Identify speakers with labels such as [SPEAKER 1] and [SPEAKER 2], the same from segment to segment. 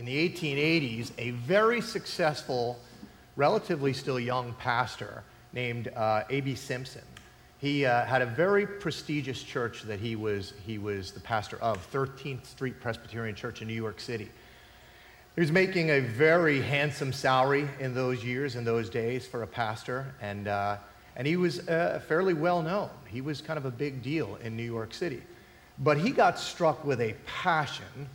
[SPEAKER 1] in the 1880s, a very successful, relatively still young pastor named uh, A.B. Simpson. He uh, had a very prestigious church that he was, he was the pastor of, 13th Street Presbyterian Church in New York City. He was making a very handsome salary in those years, in those days, for a pastor, and, uh, and he was uh, fairly well known. He was kind of a big deal in New York City. But he got struck with a passion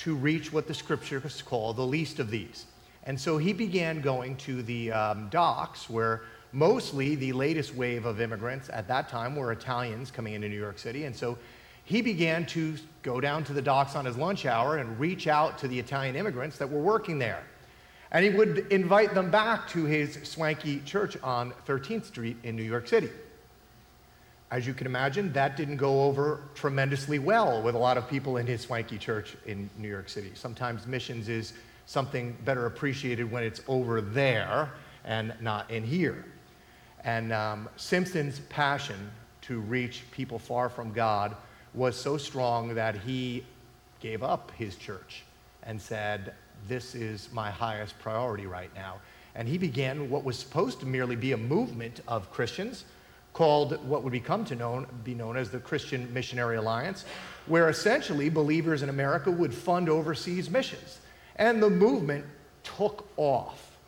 [SPEAKER 1] to reach what the scriptures call the least of these. And so he began going to the um, docks where mostly the latest wave of immigrants at that time were Italians coming into New York City. And so he began to go down to the docks on his lunch hour and reach out to the Italian immigrants that were working there. And he would invite them back to his swanky church on 13th Street in New York City. As you can imagine, that didn't go over tremendously well with a lot of people in his swanky church in New York City. Sometimes missions is something better appreciated when it's over there and not in here. And um, Simpson's passion to reach people far from God was so strong that he gave up his church and said, This is my highest priority right now. And he began what was supposed to merely be a movement of Christians called what would become to known, be known as the Christian Missionary Alliance, where essentially believers in America would fund overseas missions. And the movement took off.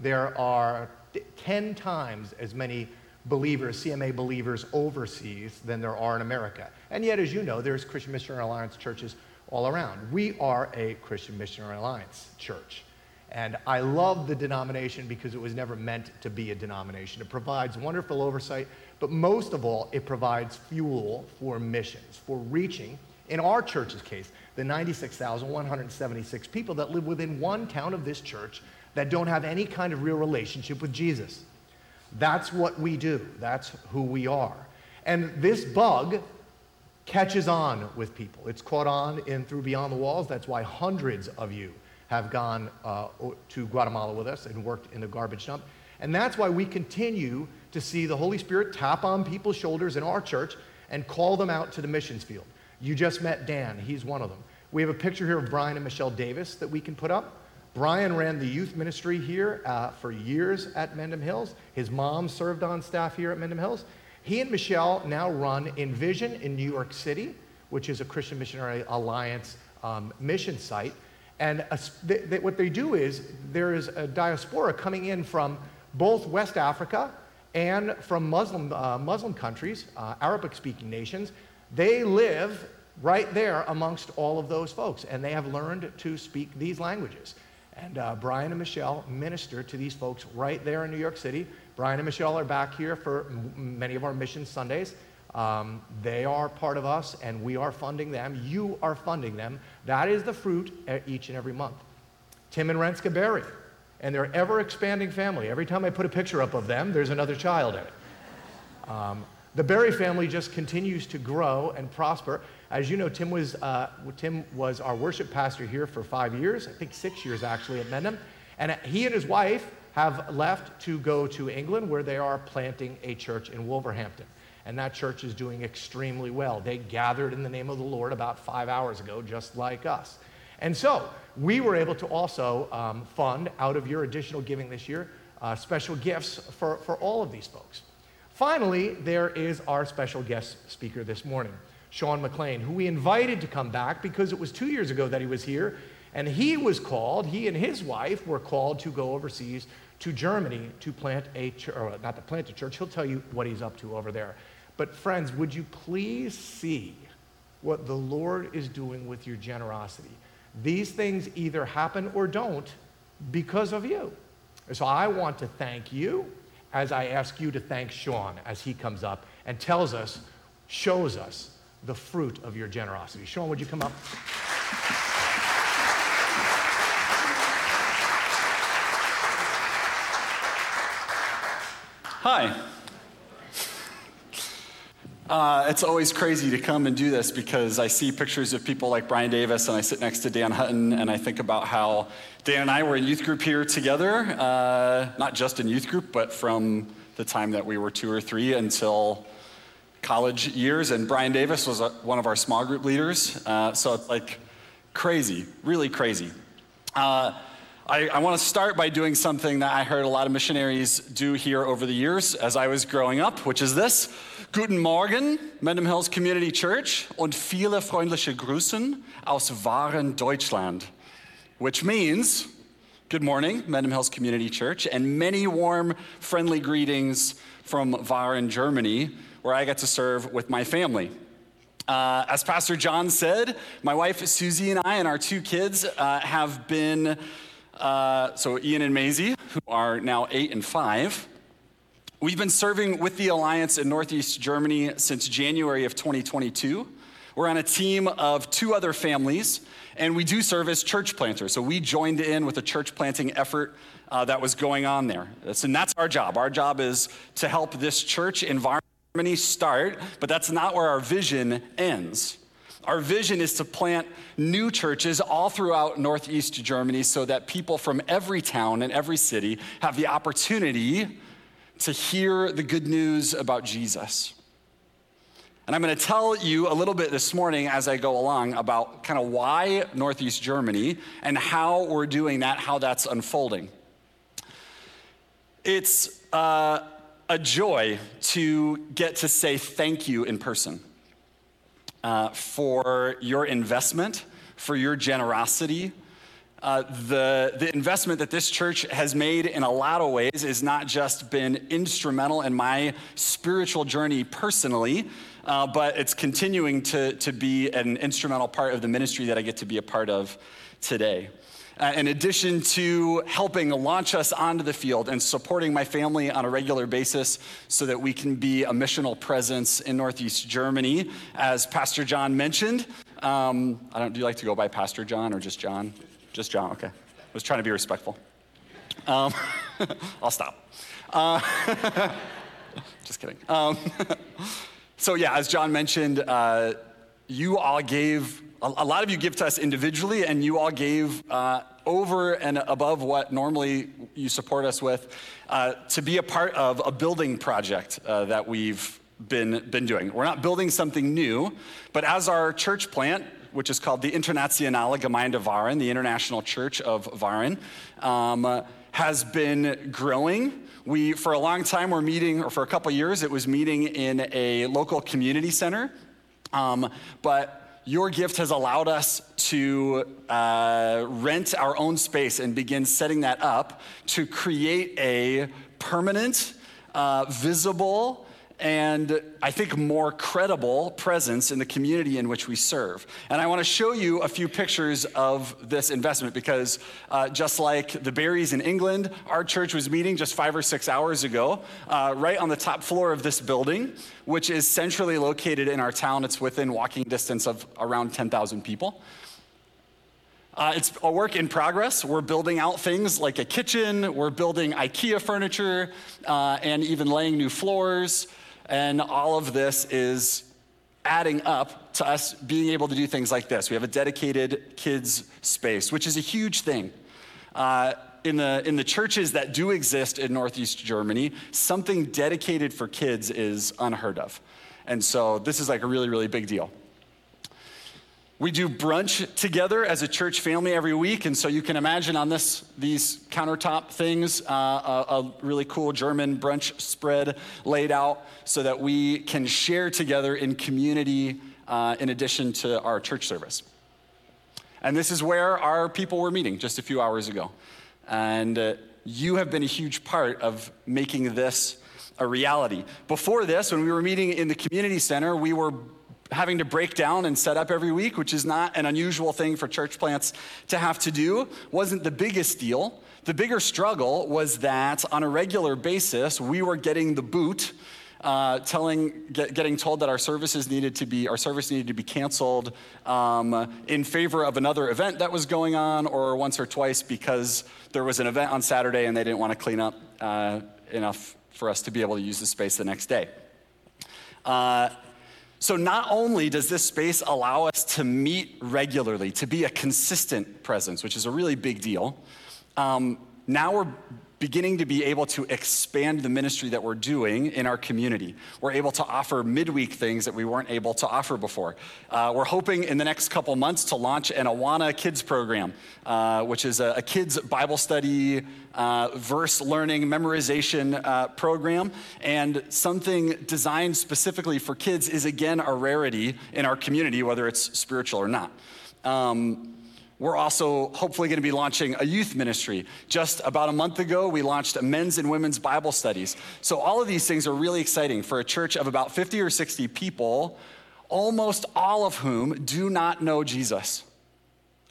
[SPEAKER 1] There are 10 times as many believers, CMA believers overseas than there are in America. And yet, as you know, there's Christian Missionary Alliance churches all around. We are a Christian Missionary Alliance church. And I love the denomination because it was never meant to be a denomination. It provides wonderful oversight, but most of all, it provides fuel for missions, for reaching, in our church's case, the 96,176 people that live within one town of this church that don't have any kind of real relationship with Jesus. That's what we do, that's who we are. And this bug catches on with people. It's caught on in through Beyond the Walls. That's why hundreds of you have gone uh, to Guatemala with us and worked in the garbage dump. And that's why we continue to see the Holy Spirit tap on people's shoulders in our church and call them out to the missions field. You just met Dan, he's one of them. We have a picture here of Brian and Michelle Davis that we can put up. Brian ran the youth ministry here uh, for years at Mendham Hills. His mom served on staff here at Mendham Hills. He and Michelle now run Envision in New York City, which is a Christian Missionary Alliance um, mission site. And a, what they do is there is a diaspora coming in from both West Africa and from Muslim, uh, Muslim countries, uh, Arabic speaking nations. They live right there amongst all of those folks, and they have learned to speak these languages. And uh, Brian and Michelle minister to these folks right there in New York City. Brian and Michelle are back here for m- many of our mission Sundays. Um, they are part of us, and we are funding them. You are funding them. That is the fruit each and every month. Tim and Renska Berry, and their ever expanding family. Every time I put a picture up of them, there's another child in it. Um, the Berry family just continues to grow and prosper. As you know, Tim was, uh, Tim was our worship pastor here for five years, I think six years actually at Mendham. And he and his wife have left to go to England where they are planting a church in Wolverhampton. And that church is doing extremely well. They gathered in the name of the Lord about five hours ago, just like us. And so we were able to also um, fund out of your additional giving this year uh, special gifts for, for all of these folks. Finally, there is our special guest speaker this morning. Sean McLean, who we invited to come back because it was two years ago that he was here. And he was called, he and his wife were called to go overseas to Germany to plant a church, or not to plant a church. He'll tell you what he's up to over there. But, friends, would you please see what the Lord is doing with your generosity? These things either happen or don't because of you. So I want to thank you as I ask you to thank Sean as he comes up and tells us, shows us the fruit of your generosity. Sean, would you come up?
[SPEAKER 2] Hi. Uh, it's always crazy to come and do this because I see pictures of people like Brian Davis and I sit next to Dan Hutton and I think about how Dan and I were in youth group here together, uh, not just in youth group, but from the time that we were two or three until college years, and Brian Davis was a, one of our small group leaders. Uh, so it's like crazy, really crazy. I, I want to start by doing something that I heard a lot of missionaries do here over the years as I was growing up, which is this. Guten Morgen, Mendham Hills Community Church und viele freundliche Grüßen aus Waren Deutschland, which means, good morning, Mendham Hills Community Church, and many warm, friendly greetings from Waren, Germany, where I get to serve with my family. Uh, as Pastor John said, my wife Susie and I and our two kids uh, have been uh, so Ian and Maisie, who are now eight and five. We've been serving with the Alliance in Northeast Germany since January of 2022. We're on a team of two other families, and we do serve as church planters. So we joined in with a church planting effort uh, that was going on there. and that's our job. Our job is to help this church Germany start, but that's not where our vision ends. Our vision is to plant new churches all throughout Northeast Germany so that people from every town and every city have the opportunity to hear the good news about Jesus. And I'm going to tell you a little bit this morning as I go along about kind of why Northeast Germany and how we're doing that, how that's unfolding. It's uh, a joy to get to say thank you in person uh, for your investment, for your generosity. Uh, the, the investment that this church has made in a lot of ways has not just been instrumental in my spiritual journey personally, uh, but it's continuing to, to be an instrumental part of the ministry that I get to be a part of today. Uh, in addition to helping launch us onto the field and supporting my family on a regular basis so that we can be a missional presence in Northeast Germany, as Pastor John mentioned. Um, I don't, do you like to go by Pastor John or just John? Just John, okay. I was trying to be respectful. Um, I'll stop. Uh, just kidding. Um, so, yeah, as John mentioned, uh, you all gave a, lot of you give to us individually, and you all gave uh, over and above what normally you support us with uh, to be a part of a building project uh, that we've been, been doing. We're not building something new, but as our church plant, which is called the Internationale Gemeinde Waren, the International Church of Waren, um, has been growing. We, for a long time, were meeting, or for a couple years, it was meeting in a local community center. Um, but your gift has allowed us to uh, rent our own space and begin setting that up to create a permanent, uh, visible, and I think more credible presence in the community in which we serve. And I want to show you a few pictures of this investment because uh, just like the Berrys in England, our church was meeting just five or six hours ago, uh, right on the top floor of this building, which is centrally located in our town. It's within walking distance of around 10,000 people. Uh, it's a work in progress. We're building out things like a kitchen, we're building IKEA furniture, uh, and even laying new floors. And all of this is adding up to us being able to do things like this. We have a dedicated kids space, which is a huge thing. Uh, in, the, in the churches that do exist in Northeast Germany, something dedicated for kids is unheard of. And so this is like a really, really big deal. We do brunch together as a church family every week, and so you can imagine on this these countertop things uh, a, a, really cool German brunch spread laid out so that we can share together in community uh, in addition to our church service. And this is where our people were meeting just a few hours ago, and uh, you have been a huge part of making this a reality. Before this, when we were meeting in the community center, we were having to break down and set up every week, which is not an unusual thing for church plants to have to do, wasn't the biggest deal. The bigger struggle was that on a regular basis, we were getting the boot. Uh, telling, get, getting told that our services needed to be, our service needed to be canceled um, in favor of another event that was going on, or once or twice because there was an event on Saturday and they didn't want to clean up uh, enough for us to be able to use the space the next day. Uh, so, not only does this space allow us to meet regularly, to be a consistent presence, which is a really big deal, um, now we're beginning to be able to expand the ministry that we're doing in our community. We're able to offer midweek things that we weren't able to offer before. Uh, we're hoping in the next couple months to launch an Awana Kids program, uh, which is a, a, kids Bible study, uh, verse learning, memorization uh, program. And something designed specifically for kids is again a rarity in our community, whether it's spiritual or not. Um, we're also hopefully going to be launching a youth ministry. Just about a month ago, we launched men's and women's Bible studies. So, all of these things are really exciting for a church of about 50 or 60 people, almost all of whom do not know Jesus,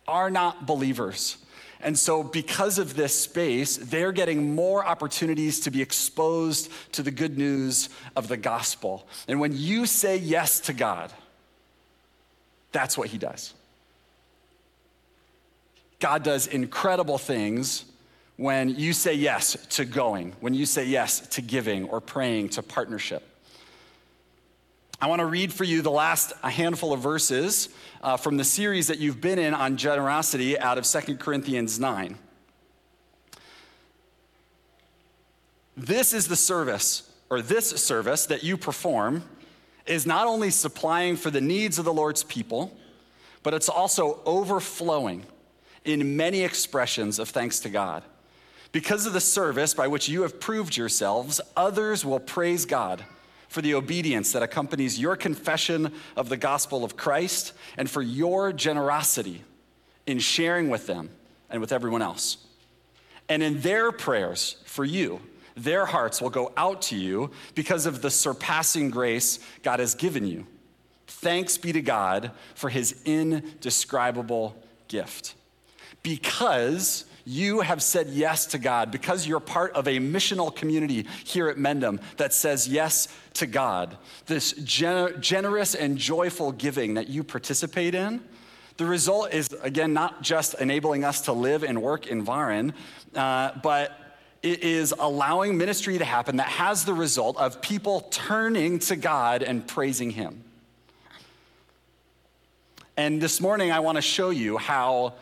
[SPEAKER 2] are not believers. And so, because of this space, they're getting more opportunities to be exposed to the good news of the gospel. And when you say yes to God, that's what He does. God does incredible things when you say yes to going, when you say yes to giving or praying, to partnership. I want to read for you the last handful of verses uh, from the series that you've been in on generosity out of 2 Corinthians 9. This is the service, or this service that you perform, is not only supplying for the needs of the Lord's people, but it's also overflowing in many expressions of thanks to God. Because of the service by which you have proved yourselves, others will praise God for the obedience that accompanies your confession of the gospel of Christ and for your generosity in sharing with them and with everyone else. And in their prayers for you, their hearts will go out to you because of the surpassing grace God has given you. Thanks be to God for his indescribable gift because you have said yes to God, because you're part of a missional community here at Mendham that says yes to God, this gener- generous and joyful giving that you participate in, the result is, again, not just enabling us to live and work in Waren, uh, but it is allowing ministry to happen that has the result of people turning to God and praising Him. And this morning, I want to show you how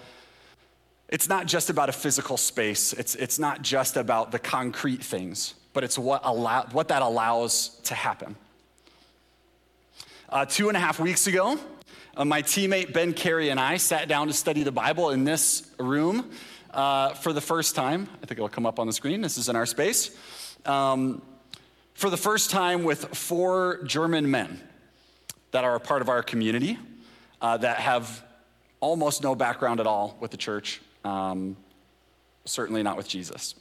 [SPEAKER 2] it's not just about a physical space, it's, it's not just about the concrete things, but it's what, allow, what that allows to happen. Uh, two and a half weeks ago, uh, my teammate Ben Carey and I sat down to study the Bible in this room uh, for the first time. I think it'll come up on the screen. This is in our space. Um, for the first time with four German men that are a part of our community uh, that have almost no background at all with the church um, certainly not with Jesus.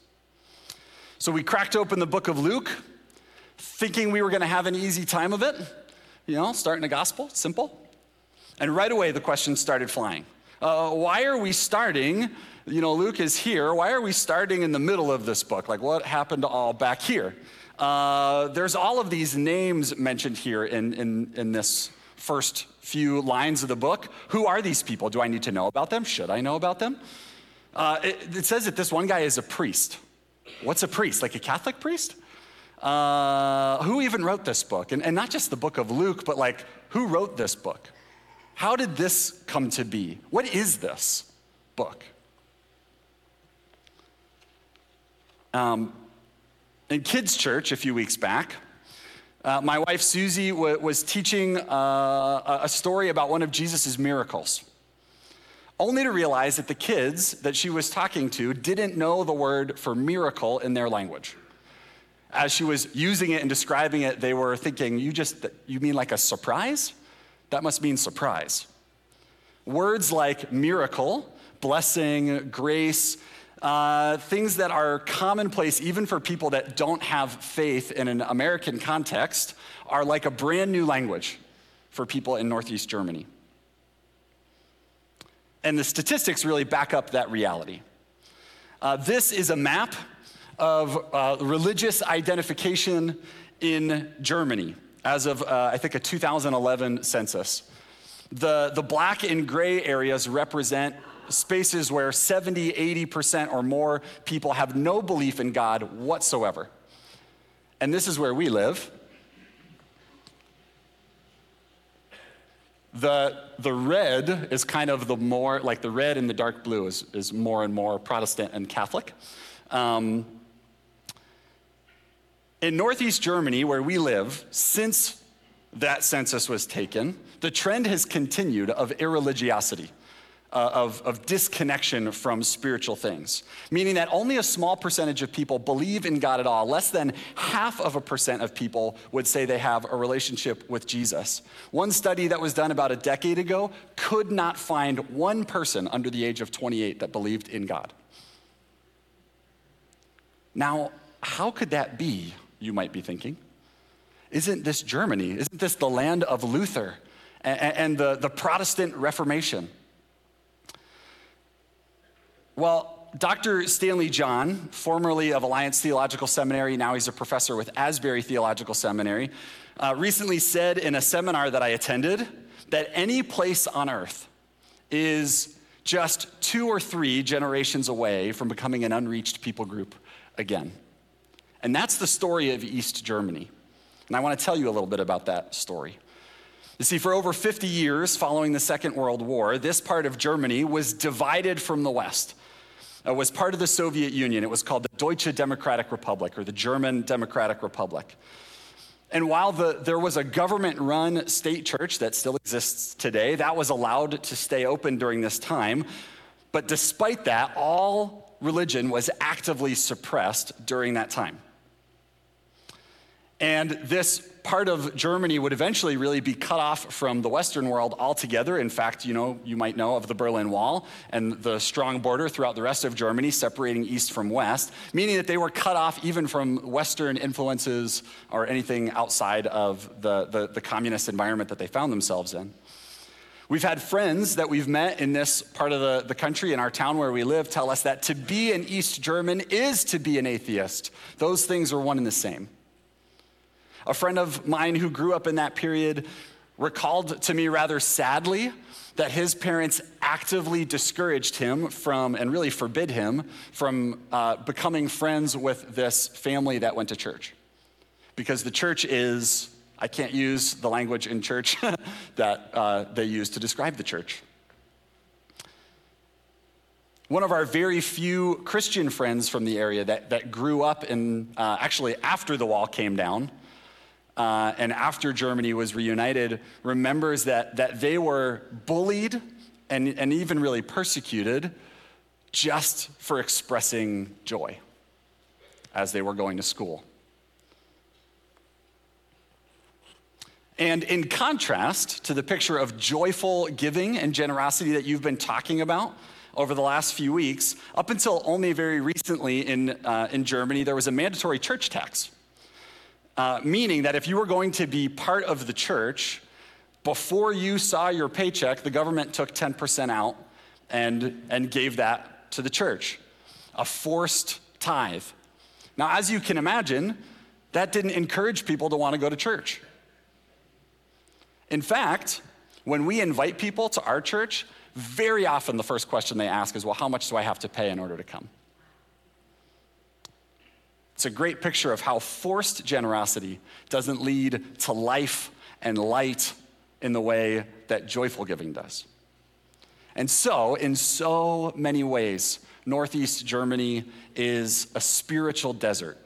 [SPEAKER 2] So we cracked open the book of Luke, thinking we were going to have an easy time of it. You know, starting the gospel, simple. And right away, the questions started flying. Uh, why are we starting? You know, Luke is here. Why are we starting in the middle of this book? Like, what happened all back here? Uh, there's all of these names mentioned here in, in, in this first few lines of the book. Who are these people? Do I need to know about them? Should I know about them? Uh, it, it, says that this one guy is a priest. What's a priest? Like a Catholic priest? Uh, who even wrote this book? And, and not just the book of Luke, but like, who wrote this book? How did this come to be? What is this book? Um, in kids' church a few weeks back, uh, my wife Susie w- was teaching uh, a story about one of Jesus' miracles only to realize that the kids that she was talking to didn't know the word for miracle in their language. As she was using it and describing it, they were thinking, You just, you mean like a surprise? That must mean surprise. Words like miracle, blessing, grace, uh, things that are commonplace even for people that don't have faith in an American context, are like a brand new language for people in Northeast Germany. And the statistics really back up that reality. Uh, this is a map of uh, religious identification in Germany as of, uh, I think, a 2011 census. The, the black and gray areas represent spaces where 70, 80% or more people have no belief in God whatsoever. And this is where we live. The, the red is kind of the more, like the red and the dark blue is, is more and more Protestant and Catholic. Um, in Northeast Germany, where we live, since that census was taken, the trend has continued of irreligiosity uh, of, of disconnection from spiritual things, meaning that only a small percentage of people believe in God at all. Less than half of a percent of people would say they have a relationship with Jesus. One study that was done about a decade ago could not find one person under the age of 28 that believed in God. Now, how could that be, you might be thinking? Isn't this Germany? Isn't this the land of Luther and, and the, the Protestant Reformation? Well, Dr. Stanley John, formerly of Alliance Theological Seminary, now he's a professor with Asbury Theological Seminary, uh, recently said in a seminar that I attended that any place on earth is just two or three generations away from becoming an unreached people group again. And that's the story of East Germany. And I want to tell you a little bit about that story. You see, for over 50 years following the Second World War, this part of Germany was divided from the West uh, was part of the Soviet Union. It was called the Deutsche Democratic Republic or the German Democratic Republic. And while the, there was a government run state church that still exists today, that was allowed to stay open during this time. But despite that, all religion was actively suppressed during that time. And this part of Germany would eventually really be cut off from the Western world altogether. In fact, you know, you might know of the Berlin Wall and the strong border throughout the rest of Germany separating east from west, meaning that they were cut off even from Western influences or anything outside of the, the, the communist environment that they found themselves in. We've had friends that we've met in this part of the, the country, in our town where we live, tell us that to be an East German is to be an atheist. Those things are one and the same. A friend of mine who grew up in that period recalled to me rather sadly that his parents actively discouraged him from, and really forbid him from uh, becoming friends with this family that went to church. Because the church is, I can't use the language in church that uh, they use to describe the church. One of our very few Christian friends from the area that, that grew up in, uh, actually after the wall came down, uh, and after Germany was reunited, remembers that, that they were bullied and, and even really persecuted just for expressing joy as they were going to school. And in contrast to the picture of joyful giving and generosity that you've been talking about over the last few weeks, up until only very recently in, uh, in Germany, there was a mandatory church tax. Uh, meaning that if you were going to be part of the church, before you saw your paycheck, the government took 10% out and, and gave that to the church. A forced tithe. Now, as you can imagine, that didn't encourage people to want to go to church. In fact, when we invite people to our church, very often the first question they ask is, Well, how much do I have to pay in order to come? It's a great picture of how forced generosity doesn't lead to life and light in the way that joyful giving does. And so, in so many ways, Northeast Germany is a spiritual desert.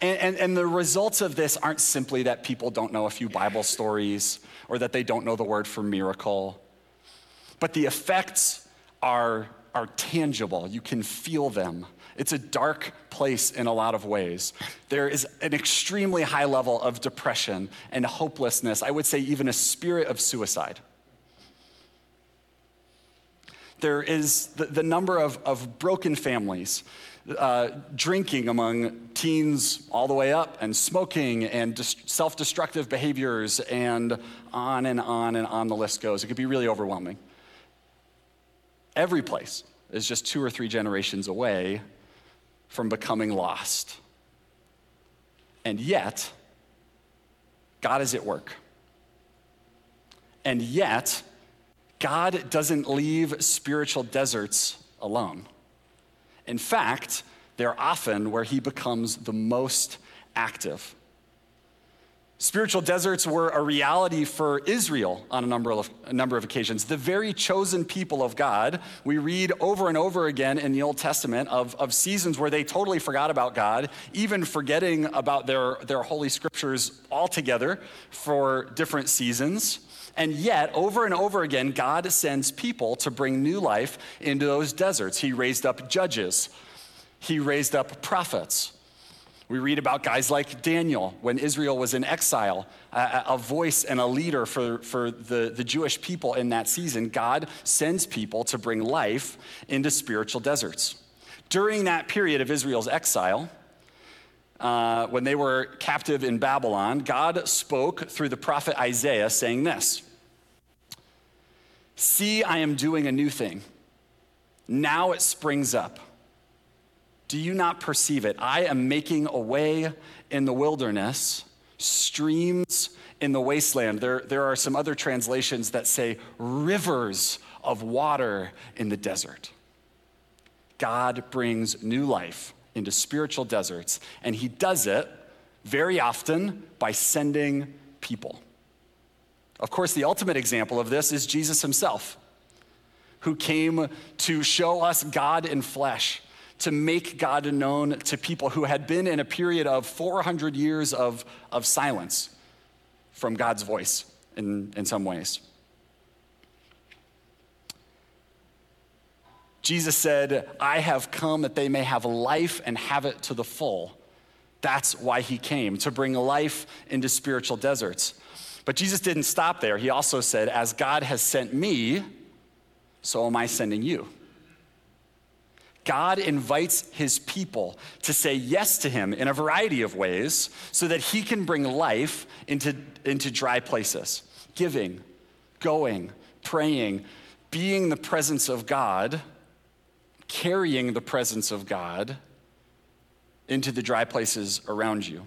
[SPEAKER 2] And, and, and, the results of this aren't simply that people don't know a few Bible stories or that they don't know the word for miracle, but the effects are, are tangible. You can feel them. It's a dark place in a lot of ways. There is an extremely high level of depression and hopelessness, I would say, even a spirit of suicide. There is the, the number of, of broken families, uh, drinking among teens all the way up, and smoking and self destructive behaviors, and on and on and on the list goes. It could be really overwhelming. Every place is just two or three generations away from becoming lost. And yet, God is at work. And yet, God doesn't leave spiritual deserts alone. In fact, they're often where he becomes the most active. Spiritual deserts were a reality for Israel on a number, of, a number of occasions. The very chosen people of God, we read over and over again in the Old Testament of, of seasons where they totally forgot about God, even forgetting about their, their holy scriptures altogether for different seasons. And yet, over and over again, God sends people to bring new life into those deserts. He raised up judges, He raised up prophets. We read about guys like Daniel when Israel was in exile, a, a, voice and a leader for, for the, the Jewish people in that season. God sends people to bring life into spiritual deserts. During that period of Israel's exile, uh, when they were captive in Babylon, God spoke through the prophet Isaiah saying this See, I am doing a new thing. Now it springs up. Do you not perceive it? I am making a way in the wilderness, streams in the wasteland. There, there are some other translations that say rivers of water in the desert. God brings new life into spiritual deserts, and He does it very often by sending people. Of course, the ultimate example of this is Jesus Himself, who came to show us God in flesh to make God known to people who had been in a period of 400 years of, of silence from God's voice in, in some ways. Jesus said, I have come that they may have life and have it to the full. That's why he came, to bring life into spiritual deserts. But Jesus didn't stop there. He also said, As God has sent me, so am I sending you. God invites his people to say yes to him in a variety of ways so that he can bring life into, into dry places. Giving, going, praying, being the presence of God, carrying the presence of God into the dry places around you.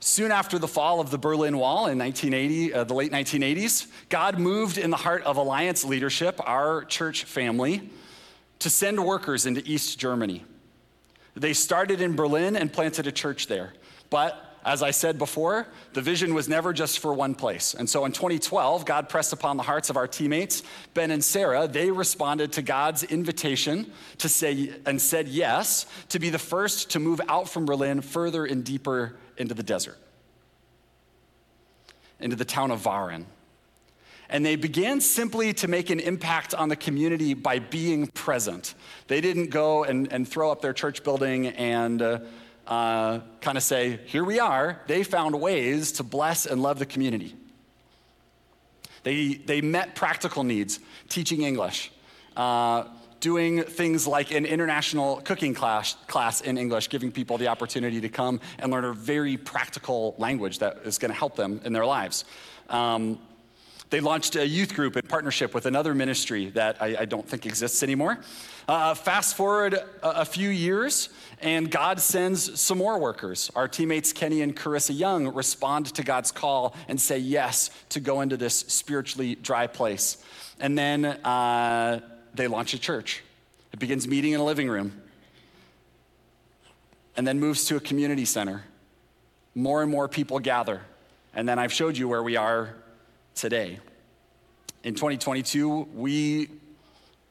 [SPEAKER 2] Soon after the fall of the Berlin Wall in 1980, uh, the late 1980s, God moved in the heart of Alliance leadership, our church family, to send workers into East Germany. They started in Berlin and planted a church there. But as I said before, the vision was never just for one place. And so in 2012, God pressed upon the hearts of our teammates, Ben and Sarah. They responded to God's invitation to say and said yes to be the first to move out from Berlin further and deeper into the desert, into the town of Waren. And they began simply to make an impact on the community by being present. They didn't go and, and throw up their church building and uh, uh, kind of say, here we are. They found ways to bless and love the community. They, they met practical needs, teaching English, uh, doing things like an international cooking class, class in English, giving people the opportunity to come and learn a very practical language that is going to help them in their lives. Um, they launched a youth group in partnership with another ministry that I, I don't think exists anymore. Uh, fast forward a, a, few years, and God sends some more workers. Our teammates Kenny and Carissa Young respond to God's call and say yes to go into this spiritually dry place. And then uh, they launch a church. It begins meeting in a living room and then moves to a community center. More and more people gather. And then I've showed you where we are today. In 2022, we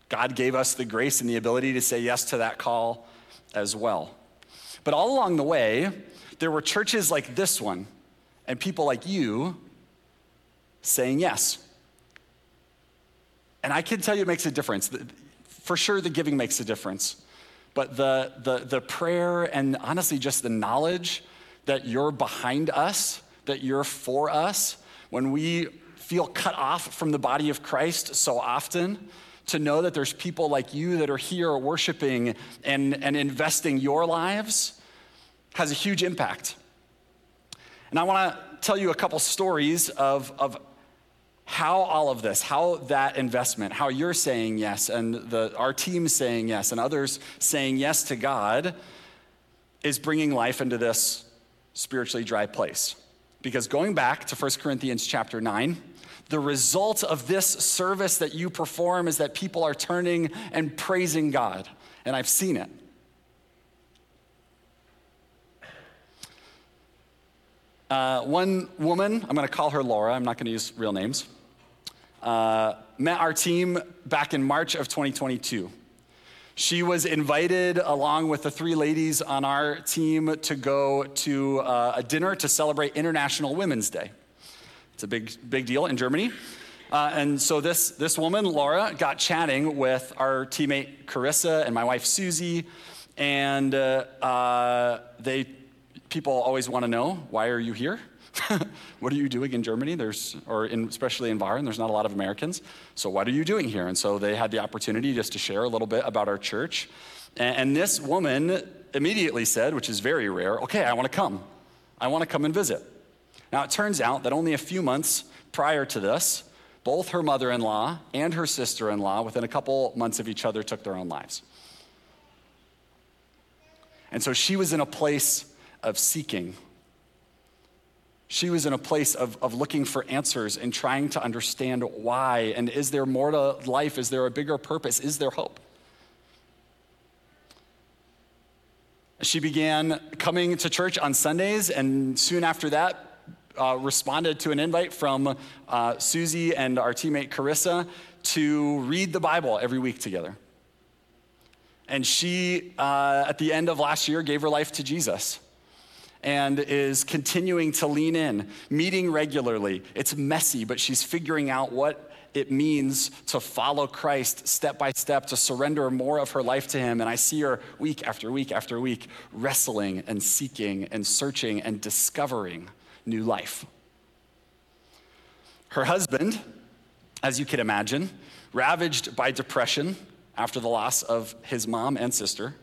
[SPEAKER 2] God gave us the grace and the ability to say yes to that call as well. But all along the way, there were churches like this one and people like you saying yes. And I can tell you it makes a difference. For sure, the giving makes a difference. But the, the, the prayer and honestly just the knowledge that you're behind us, that you're for us, when we feel cut off from the body of Christ so often, to know that there's people like you that are here worshiping and, and investing your lives has a huge impact. And I want to tell you a couple stories of, of how all of this, how that investment, how you're saying yes, and the, our team saying yes, and others saying yes to God is bringing life into this spiritually dry place. Because going back to 1 Corinthians chapter 9, the result of this service that you perform is that people are turning and praising God. And I've seen it. Uh, one woman, I'm going to call her Laura, I'm not going to use real names, uh, met our team back in March of 2022. She was invited, along with the three ladies on our team, to go to uh, a dinner to celebrate International Women's Day. It's a big, big deal in Germany. Uh, and so this, this woman, Laura, got chatting with our teammate Carissa and my wife Susie, and uh, uh, they, people always want to know, why are you here? what are you doing in Germany? There's, or in, especially in Bayern, there's not a lot of Americans. So what are you doing here? And so they had the opportunity just to share a little bit about our church. And, and this woman immediately said, which is very rare, okay, I want to come. I want to come and visit. Now it turns out that only a few months prior to this, both her mother in law and her sister in law, within a couple months of each other, took their own lives. And so she was in a place of seeking she was in a place of, of looking for answers and trying to understand why. And is there more to life? Is there a bigger purpose? Is there hope? She began coming to church on Sundays, and soon after that, uh, responded to an invite from uh, Susie and our teammate Carissa to read the Bible every week together. And she, uh, at the end of last year, gave her life to Jesus and is continuing to lean in, meeting regularly. It's messy, but she's figuring out what it means to follow Christ step by step, to surrender more of her life to Him. And I see her week after week after week wrestling and seeking and searching and discovering new life. Her husband, as you can imagine, ravaged by depression after the loss of his mom and sister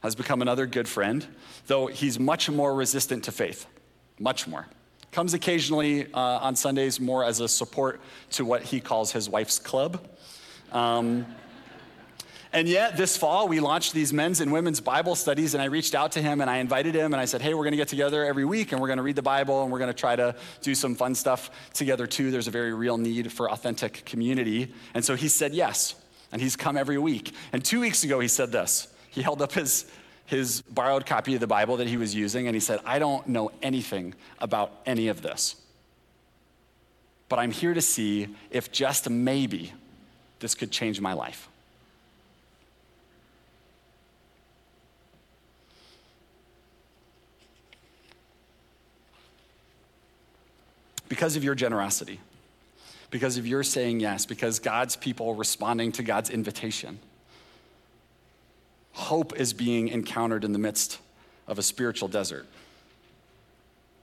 [SPEAKER 2] has become another good friend, though he's much more resistant to faith, much more. Comes occasionally uh, on Sundays more as a support to what he calls his wife's club. Um, and yet, this fall, we launched these men's and women's Bible studies, and I reached out to him and I invited him and I said, Hey, we're to get together every week and we're to read the Bible and we're to try to do some fun stuff together too. There's a very real need for authentic community. And so he said yes, and he's come every week. And two weeks ago, he said this he held up his, his borrowed copy of the Bible that he was using and he said, I don't know anything about any of this. But I'm here to see if just maybe this could change my life. Because of your generosity, because of your saying yes, because God's people responding to God's invitation hope is being encountered in the midst of a spiritual desert.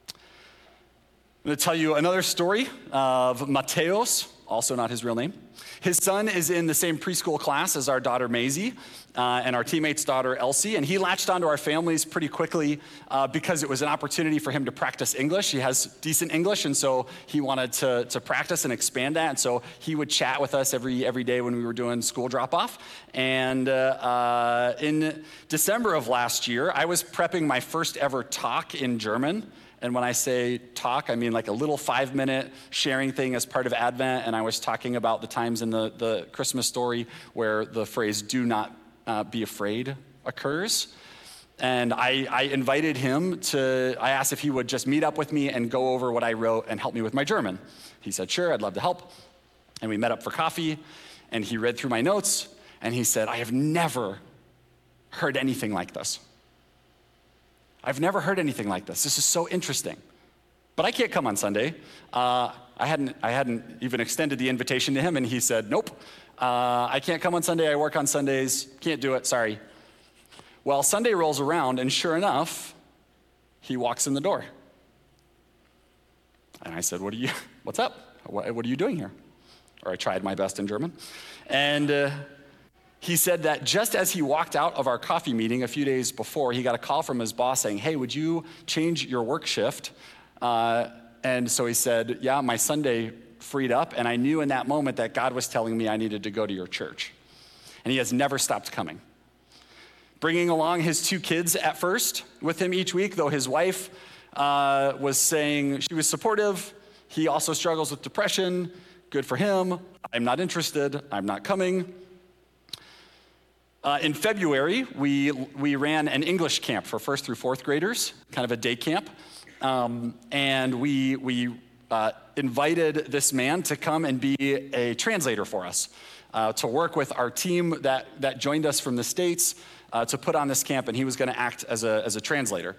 [SPEAKER 2] I'm going to tell you another story of Mateos, also not his real name. His son is in the same preschool class as our daughter Maisie uh, and our teammate's daughter Elsie, and he latched onto our families pretty quickly uh, because it was an opportunity for him to practice English. He has decent English, and so he wanted to, to practice and expand that. And so he would chat with us every, every day when we were doing school drop off. And uh, uh, in December of last year, I was prepping my first ever talk in German. And when I say talk, I mean like a little five minute sharing thing as part of Advent. And I was talking about the times in the, the Christmas story where the phrase, do not uh, be afraid, occurs. And I, I, invited him to, I asked if he would just meet up with me and go over what I wrote and help me with my German. He said, sure, I'd love to help. And we met up for coffee, and he read through my notes, and he said, I have never heard anything like this. I've never heard anything like this. This is so interesting. But I can't come on Sunday. Uh, I, hadn't, I hadn't even extended the invitation to him, and he said, Nope, uh, I can't come on Sunday. I work on Sundays. Can't do it. Sorry. Well, Sunday rolls around, and sure enough, he walks in the door. And I said, What are you, what's up? What, what are you doing here? Or I tried my best in German. And uh, he said that just as he walked out of our coffee meeting a few days before, he got a call from his boss saying, Hey, would you change your work shift? Uh, and so he said, Yeah, my Sunday freed up, and I knew in that moment that God was telling me I needed to go to your church. And he has never stopped coming. Bringing along his two kids at first with him each week, though his wife uh, was saying she was supportive. He also struggles with depression. Good for him. I'm not interested. I'm not coming. Uh, in February, we, we ran an English camp for first through fourth graders, kind of a day camp. Um, and we, we uh, invited this man to come and be a translator for us, uh, to work with our team that, that joined us from the States uh, to put on this camp, and he was going to act as a, as a translator.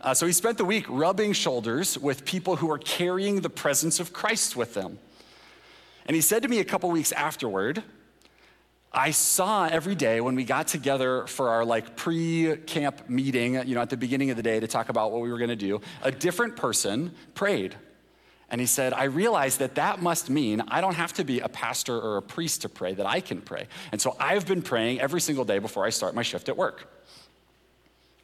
[SPEAKER 2] Uh, so he spent the week rubbing shoulders with people who were carrying the presence of Christ with them. And he said to me a couple weeks afterward, I saw every day when we got together for our like pre-camp meeting, you know, at the beginning of the day to talk about what we were going to do, a different person prayed. And he said, I realized that that must mean I don't have to be a pastor or a priest to pray, that I can pray. And so I've been praying every single day before I start my shift at work.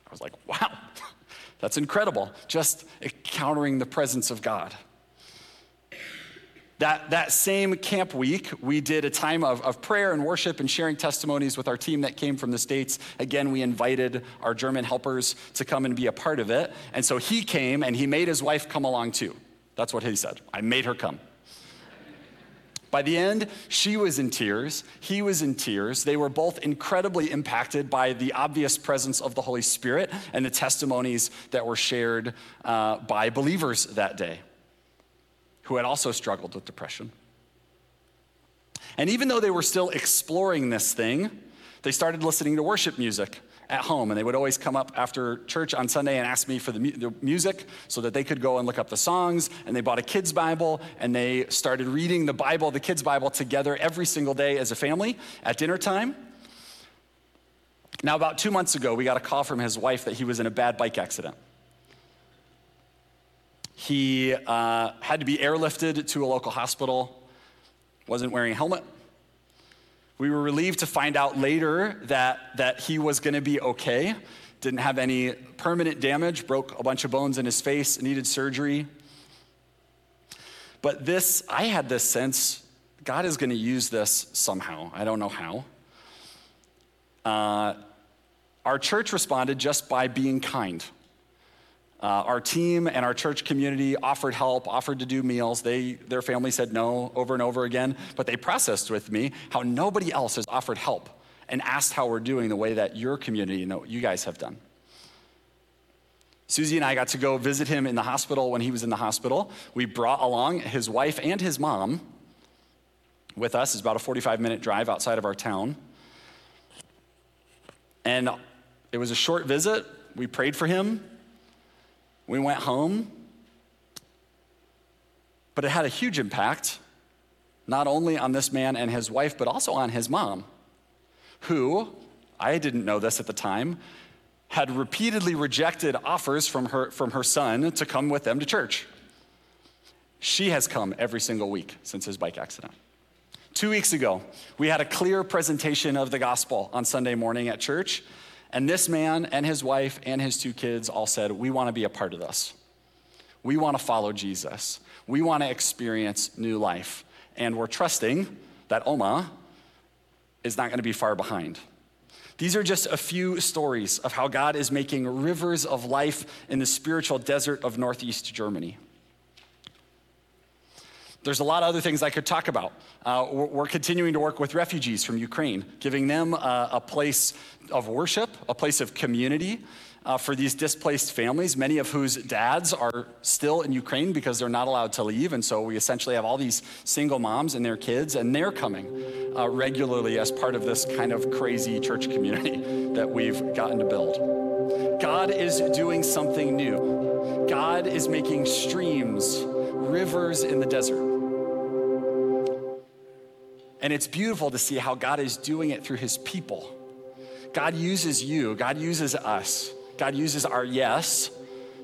[SPEAKER 2] I was like, wow, that's incredible. Just encountering the presence of God. That, that same camp week, we did a time of, of prayer and worship and sharing testimonies with our team that came from the States. Again, we invited our German helpers to come and be a part of it. And so he came and he made his wife come along too. That's what he said. I made her come. By the end, she was in tears. He was in tears. They were both incredibly impacted by the obvious presence of the Holy Spirit and the testimonies that were shared uh, by believers that day who had also struggled with depression. And even though they were still exploring this thing, they started listening to worship music at home. And they would always come up after church on Sunday and ask me for the, mu- the, music so that they could go and look up the songs. And they bought a kids' Bible and they started reading the Bible, the kids' Bible, together every single day as a family at dinner time. Now, about two months ago, we got a call from his wife that he was in a bad bike accident. He uh, had to be airlifted to a local hospital, wasn't wearing a helmet. We were relieved to find out later that, that he was going to be okay. Didn't have any permanent damage, broke a bunch of bones in his face, needed surgery. But this, I had this sense God is going to use this somehow. I don't know how. Uh, our church responded just by being kind. Uh, our team and our church community offered help, offered to do meals. They, their family said no over and over again, but they processed with me how nobody else has offered help and asked how we're doing the way that your community, you, know, you guys have done. Susie and I got to go visit him in the hospital when he was in the hospital. We brought along his wife and his mom with us. It's about a 45 minute drive outside of our town. And it was a short visit. We prayed for him. We went home, but it had a huge impact, not only on this man and his wife, but also on his mom, who, I didn't know this at the time, had repeatedly rejected offers from her, from her son to come with them to church. She has come every single week since his bike accident. Two weeks ago, we had a clear presentation of the gospel on Sunday morning at church, and this man and his wife and his two kids all said, We want to be a part of this. We want to follow Jesus. We want to experience new life. And we're trusting that Oma is not going to be far behind. These are just a few stories of how God is making rivers of life in the spiritual desert of Northeast Germany. There's a lot of other things I could talk about. Uh, we're, continuing to work with refugees from Ukraine, giving them a, a place of worship, a place of community uh, for these displaced families, many of whose dads are still in Ukraine because they're not allowed to leave. And so we essentially have all these single moms and their kids, and they're coming uh, regularly as part of this kind of crazy church community that we've gotten to build. God is doing something new. God is making streams, rivers in the desert. And it's beautiful to see how God is doing it through his people. God uses you, God uses us, God uses our yes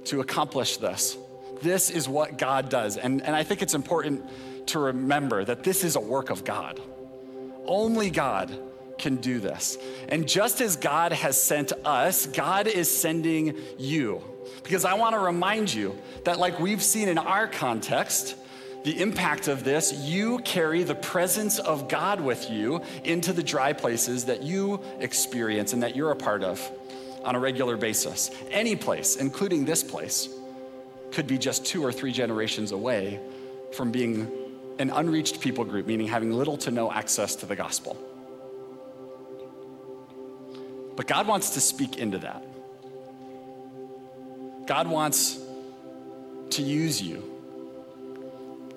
[SPEAKER 2] to accomplish this. This is what God does. And, and I think it's important to remember that this is a work of God. Only God can do this. And just as God has sent us, God is sending you. Because I want to remind you that, like we've seen in our context, the impact of this, you carry the presence of God with you into the dry places that you experience and that you're a part of on a regular basis. Any place, including this place, could be just two or three generations away from being an unreached people group, meaning having little to no access to the gospel. But God wants to speak into that. God wants to use you.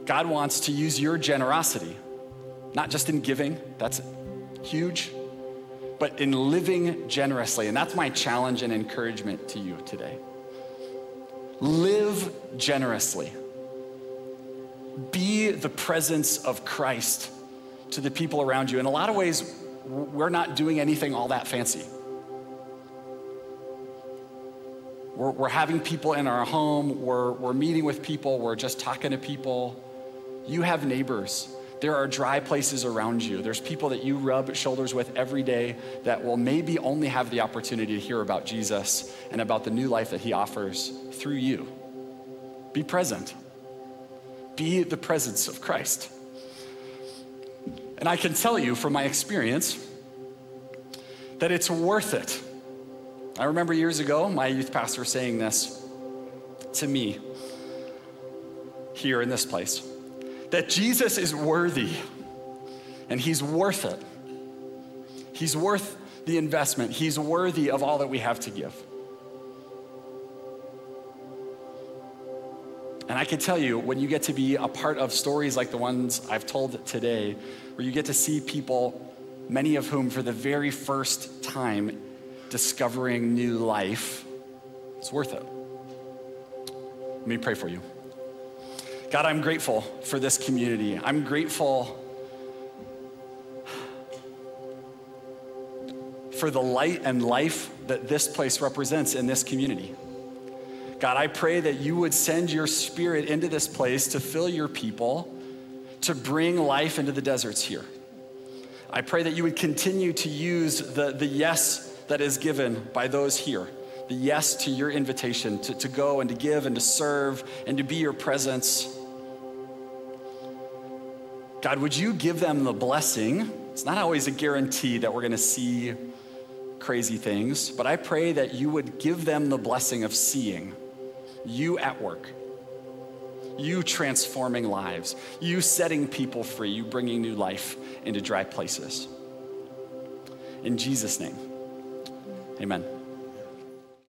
[SPEAKER 2] God wants to use your generosity, not just in giving, that's huge, but in living generously. And that's my challenge and encouragement to you today. Live generously. Be the presence of Christ to the people around you. In a lot of ways, we're not doing anything all that fancy. We're, we're having people in our home, we're, we're meeting with people, we're just talking to people. You have neighbors. There are dry places around you. There's people that you rub shoulders with every day that will maybe only have the opportunity to hear about Jesus and about the new life that he offers through you. Be present. Be the presence of Christ. And I can tell you from my experience that it's worth it I remember years ago my youth pastor saying this to me here in this place that Jesus is worthy and he's worth it. He's worth the investment, he's worthy of all that we have to give. And I can tell you, when you get to be a part of stories like the ones I've told today, where you get to see people, many of whom for the very first time discovering new life, it's worth it. Let me pray for you. God, I'm grateful for this community. I'm grateful for the light and life that this place represents in this community. God, I pray that you would send your spirit into this place to fill your people, to bring life into the deserts here. I pray that you would continue to use the, the yes that is given by those here. The yes to your invitation to, to go and to give and to serve and to be your presence. God, would you give them the blessing? It's not always a guarantee that we're going to see crazy things, but I pray that you would give them the blessing of seeing you at work, you transforming lives, you setting people free, you bringing new life into dry places. In Jesus' name. Amen.